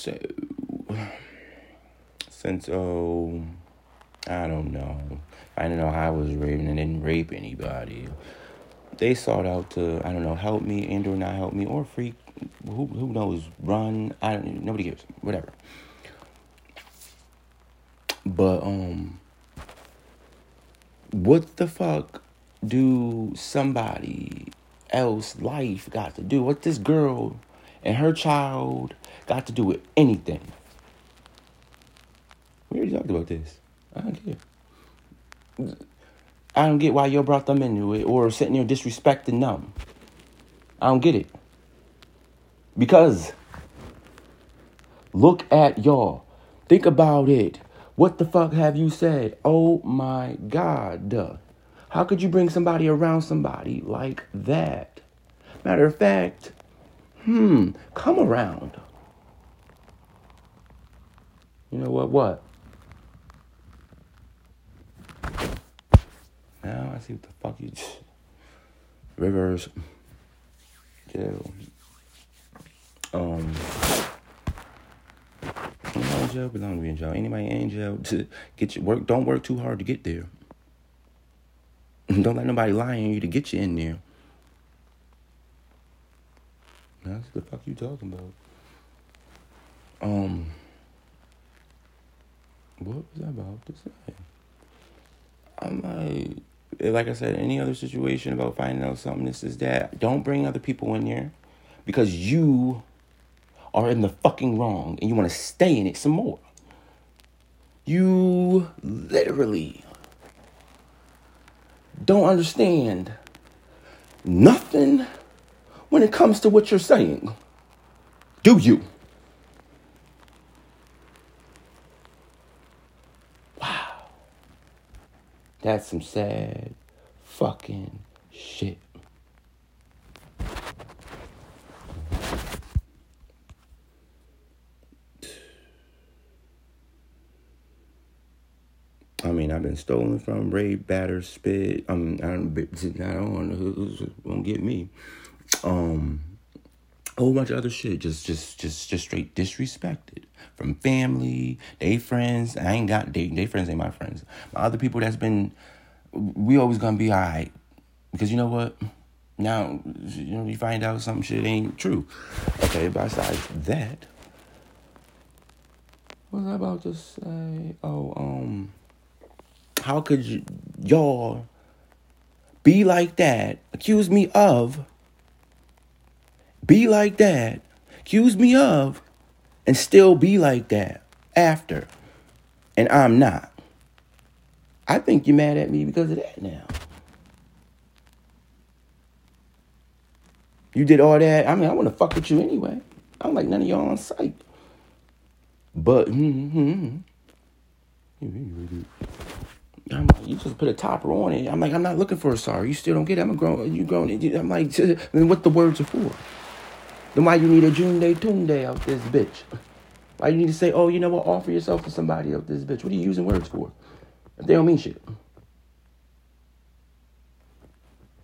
So, since oh, I don't know. I don't know how I was raping and didn't rape anybody. They sought out to I don't know help me and or not help me or freak who who knows run I don't nobody gives whatever. But um, what the fuck do somebody else life got to do? What this girl and her child got to do with anything? We already talked about this. I don't care. I don't get why you brought them into it or sitting there disrespecting them. I don't get it. Because look at y'all. Think about it. What the fuck have you said? Oh my God. How could you bring somebody around somebody like that? Matter of fact, hmm, come around. You know what? What? Now I see what the fuck you. Rivers. Jail. Um. Not in jail, but I'm be in jail. Anybody in jail to get your work. Don't work too hard to get there. Don't let nobody lie on you to get you in there. That's what the fuck you talking about. Um. What was I about to say? I'm like, like I said, any other situation about finding out something, this is that. Don't bring other people in there because you are in the fucking wrong and you want to stay in it some more. You literally don't understand nothing when it comes to what you're saying. Do you? Wow. That's some sad fucking shit. I mean, I've been stolen from, raped, battered, spit. Um, I don't, I don't want who's gonna get me. Um, a whole bunch of other shit. Just, just, just, just straight disrespected from family, they friends. I ain't got they, they friends ain't my friends. My other people that's been, we always gonna be alright because you know what. Now, you know, you find out some shit ain't true. Okay, besides that, what was I about to say? Oh, um, how could you, y'all be like that, accuse me of, be like that, accuse me of, and still be like that after, and I'm not? I think you're mad at me because of that now. You did all that. I mean, I want to fuck with you anyway. I don't like none of y'all on sight. But, mm-hmm. You just put a topper on it. I'm like, I'm not looking for a sorry. You still don't get it. I'm a grown. You grown. I'm like, then what the words are for? Then why you need a June day, Tune day out this bitch? Why you need to say, oh, you know what? Offer yourself to somebody out this bitch. What are you using words for? If they don't mean shit.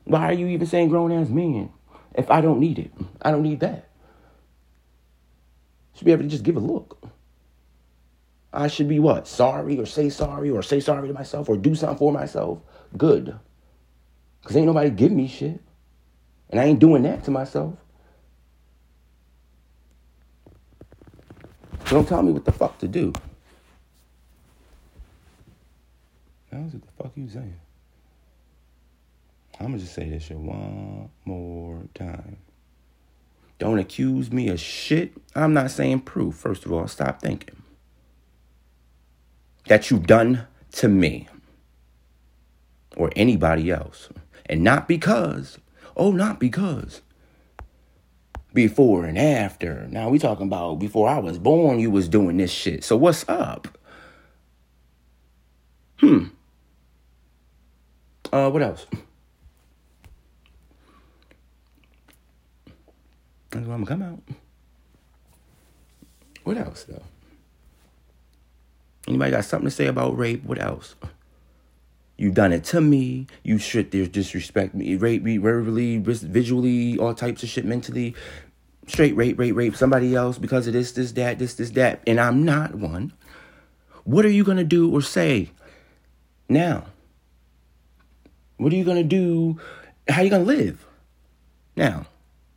Why are you even saying grown ass man if I don't need it? I don't need that. Should be able to just give a look. I should be what? Sorry or say sorry or say sorry to myself or do something for myself. Good. Because ain't nobody give me shit. And I ain't doing that to myself. Don't tell me what the fuck to do. What the fuck you saying? I'm gonna just say this shit one more time. Don't accuse me of shit. I'm not saying proof. First of all, stop thinking that you've done to me or anybody else. And not because, oh, not because. Before and after. Now we talking about before I was born, you was doing this shit. So what's up? Hmm. Uh, what else? I'm gonna come out. What else though? Anybody got something to say about rape? What else? You've done it to me. You shit. there disrespect me, rape me verbally, visually, all types of shit mentally. straight rape, rape, rape somebody else because of this, this, that, this, this, that, and I'm not one, what are you to do or say now? What are you to do? How are you to live now?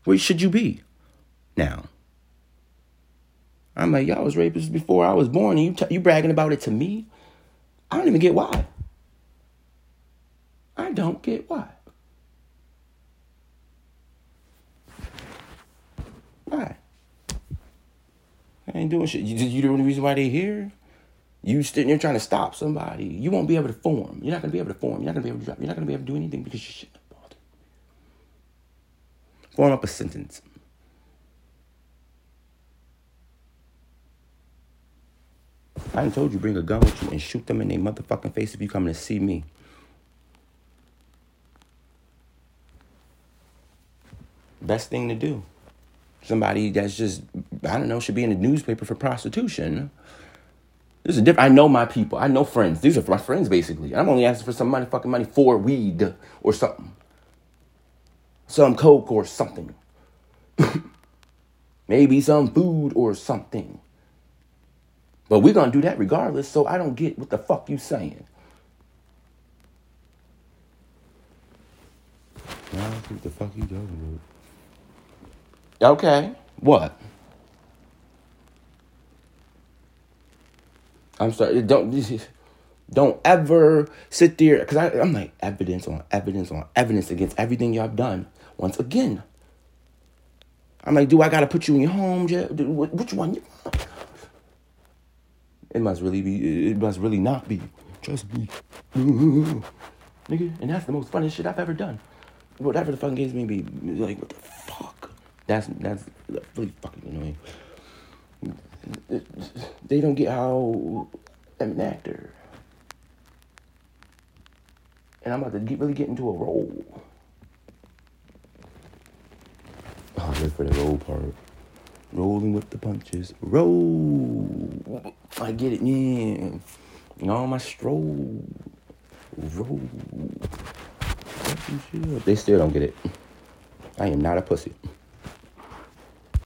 Where should you be now? I'm like, y'all was rapists before I was born, and you, t- you bragging about it to me? I don't even get why. I don't get why. Why? I ain't doing shit. You, you the only reason why they here? You sitting there trying to stop somebody. You won't be able to form. You're not gonna be able to form. You're not gonna be able to drop. You're not gonna be able to do anything because you shit bothered. Form up a sentence. I told you bring a gun with you and shoot them in their motherfucking face if you coming to see me. Best thing to do. Somebody that's just, I don't know, should be in the newspaper for prostitution. This is different. I know my people. I know friends. These are my friends, basically. I'm only asking for some money, fucking money for weed or something. Some coke or something. Maybe some food or something. But we're gonna do that regardless, so I don't get what the fuck you saying. Think the fuck you talking about. Okay. What? I'm sorry. Don't don't ever sit there because I'm like evidence on evidence on evidence against everything y'all done. Once again, I'm like, do I gotta put you in your home? Which one you want? It must really be. It must really not be. Trust me, nigga. And that's the most funny shit I've ever done. Whatever the fucking case may be, like what the fuck. That's that's really fucking annoying. They don't get how I'm an actor, and I'm about to get, really get into a role. Oh, wait for the role part. Rolling with the punches. Roll. I get it, yeah. All my stroll. Roll. They still don't get it. I am not a pussy.